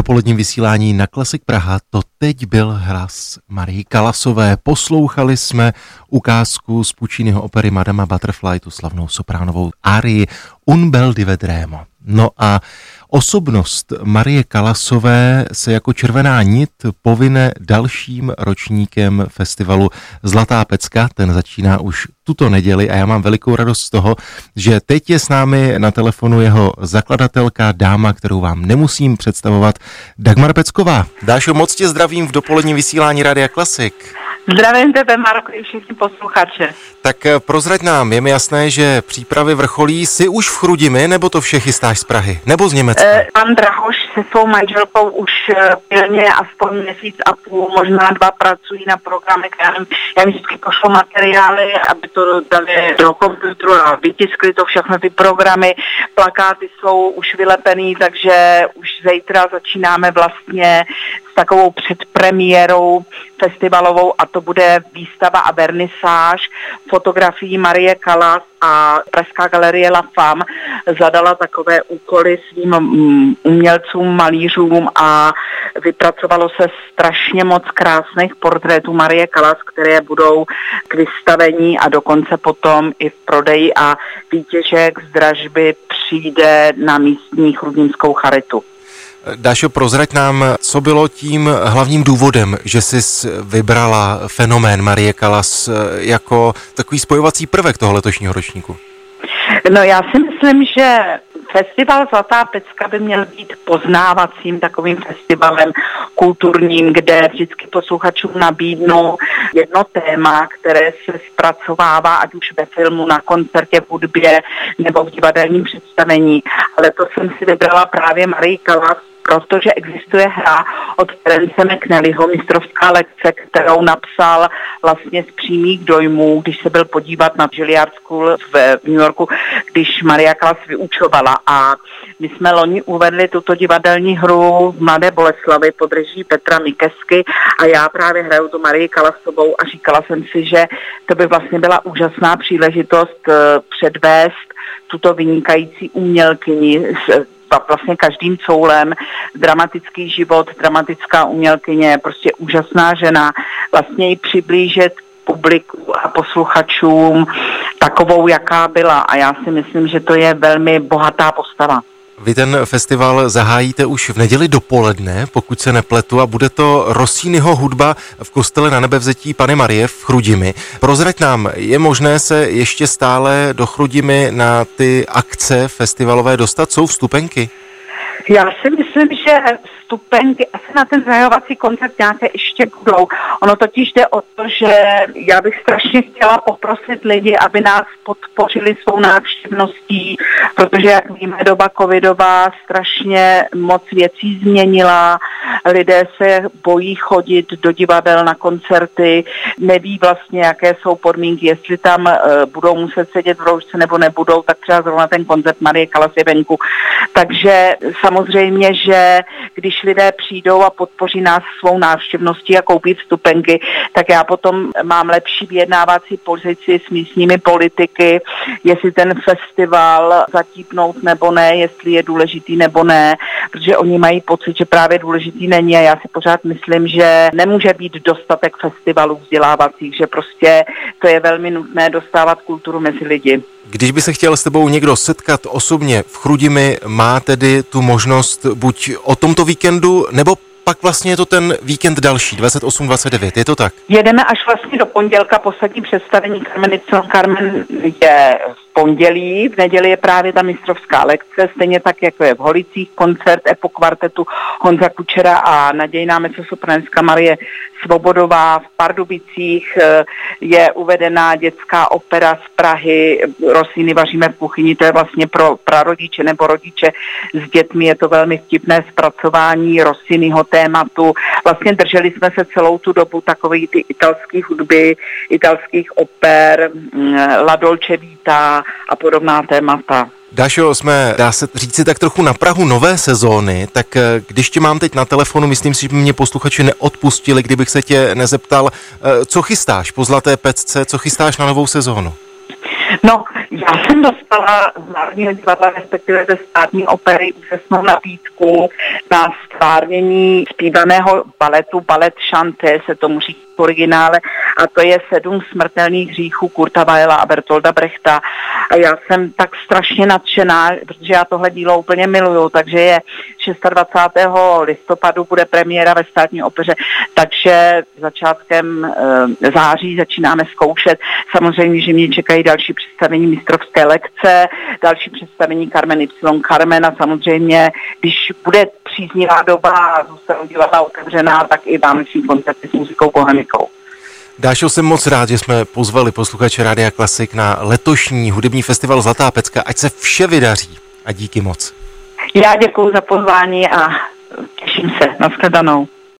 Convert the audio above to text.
dopoledním vysílání na Klasik Praha to teď byl hlas Marii Kalasové. Poslouchali jsme ukázku z Pučínyho opery Madama Butterfly, tu slavnou sopránovou arii Un bel di vedremo. No a Osobnost Marie Kalasové se jako červená nit povine dalším ročníkem festivalu Zlatá pecka. Ten začíná už tuto neděli a já mám velikou radost z toho, že teď je s námi na telefonu jeho zakladatelka, dáma, kterou vám nemusím představovat, Dagmar Pecková. Dášo, moc tě zdravím v dopolední vysílání Radia Klasik. Zdravím tebe, Marko, i všichni posluchače. Tak eh, prozrať nám, je mi jasné, že přípravy vrcholí. Jsi už v Chrudimi, nebo to vše chystáš z Prahy? Nebo z Německa? Eh, pan Drahoš se svou manželkou už eh, pilně aspoň měsíc a půl, možná dva pracují na programech. Já, nevím, já vždycky pošlu materiály, aby to dali do komputeru a vytiskli to všechno ty programy. Plakáty jsou už vylepený, takže už zítra začínáme vlastně s takovou předpremiérou festivalovou a to bude výstava a vernisáž fotografií Marie Kalas a Pražská galerie La Femme zadala takové úkoly svým mm, umělcům, malířům a vypracovalo se strašně moc krásných portrétů Marie Kalas, které budou k vystavení a dokonce potom i v prodeji a výtěžek z dražby přijde na místní chrudínskou charitu. Dášo, prozrať nám, co bylo tím hlavním důvodem, že jsi vybrala fenomén Marie Kalas jako takový spojovací prvek toho letošního ročníku? No já si myslím, že Festival Zlatá pecka by měl být poznávacím takovým festivalem kulturním, kde vždycky posluchačům nabídnou jedno téma, které se zpracovává ať už ve filmu, na koncertě, v hudbě nebo v divadelním představení. Ale to jsem si vybrala právě Marie Kalas, protože existuje hra od Terence McNallyho, mistrovská lekce, kterou napsal vlastně z přímých dojmů, když se byl podívat na Juilliard School v New Yorku, když Maria Kalas vyučovala. A my jsme loni uvedli tuto divadelní hru v Mladé Boleslavi pod reží Petra Mikesky a já právě hraju tu Marii Kalasovou a říkala jsem si, že to by vlastně byla úžasná příležitost eh, předvést tuto vynikající umělkyni vlastně každým coulem, dramatický život, dramatická umělkyně, prostě úžasná žena, vlastně ji přiblížit publiku a posluchačům takovou, jaká byla. A já si myslím, že to je velmi bohatá postava. Vy ten festival zahájíte už v neděli dopoledne, pokud se nepletu, a bude to Rosínyho hudba v kostele na nebevzetí Pany Marie v Chrudimi. Prozrať nám, je možné se ještě stále do Chrudimi na ty akce festivalové dostat? Jsou vstupenky? Já si myslím, že vstupenky asi na ten zahajovací koncert nějaké ještě budou. Ono totiž jde o to, že já bych strašně chtěla poprosit lidi, aby nás podpořili svou návštěvností, protože, jak víme, doba covidová strašně moc věcí změnila. Lidé se bojí chodit do divadel na koncerty, neví vlastně, jaké jsou podmínky, jestli tam uh, budou muset sedět v roušce nebo nebudou, tak třeba zrovna ten koncert Marie Kalas je venku. Takže samozřejmě, že když lidé přijdou a podpoří nás svou návštěvností a koupí vstupenky, tak já potom mám lepší vyjednávací pozici s místními politiky, jestli ten festival zatípnout nebo ne, jestli je důležitý nebo ne, protože oni mají pocit, že právě důležitý není a já si pořád myslím, že nemůže být dostatek festivalů vzdělávacích, že prostě to je velmi nutné dostávat kulturu mezi lidi. Když by se chtěl s tebou někdo setkat osobně v Chrudimi, má tedy tu možnost buď o tomto víkendu, nebo pak vlastně je to ten víkend další, 28-29, je to tak? Jedeme až vlastně do pondělka, poslední představení Carmen Carmen je v pondělí, v neděli je právě ta mistrovská lekce, stejně tak, jako je v Holicích koncert Epo kvartetu Honza Kučera a nadějná mecosopranská Marie Svobodová v Pardubicích eh, je uvedená dětská opera z Prahy, Rosíny vaříme v kuchyni, to je vlastně pro prarodiče nebo rodiče s dětmi, je to velmi vtipné zpracování Rosinyho tématu. Vlastně drželi jsme se celou tu dobu takový ty italské hudby, italských oper, mm, La Dolce Vita a podobná témata. Dášo, jsme, dá se říci, tak trochu na Prahu nové sezóny, tak eh, když tě mám teď na telefonu, myslím si, že by mě posluchači neodpustili, kdybych se tě nezeptal, eh, co chystáš po Zlaté pecce, co chystáš na novou sezónu? No, já jsem dostala z Národního divadla, respektive ze státní opery, úžasnou nabídku na stvárnění zpívaného baletu, balet šanté se tomu říká originále, a to je sedm smrtelných hříchů Kurta Weila a Bertolda Brechta. A já jsem tak strašně nadšená, protože já tohle dílo úplně miluju, takže je 26. listopadu bude premiéra ve státní opeře, takže začátkem e, září začínáme zkoušet. Samozřejmě, že mě čekají další představení mistrovské lekce, další představení Carmen Y. Carmen a samozřejmě, když bude příznivá doba a zůstanou divadla otevřená, tak i vánoční koncerty s muzikou Bohemikou. Dášo, jsem moc rád, že jsme pozvali posluchače Rádia Klasik na letošní hudební festival Zlatá pecka. Ať se vše vydaří a díky moc. Já děkuji za pozvání a těším se. Naschledanou.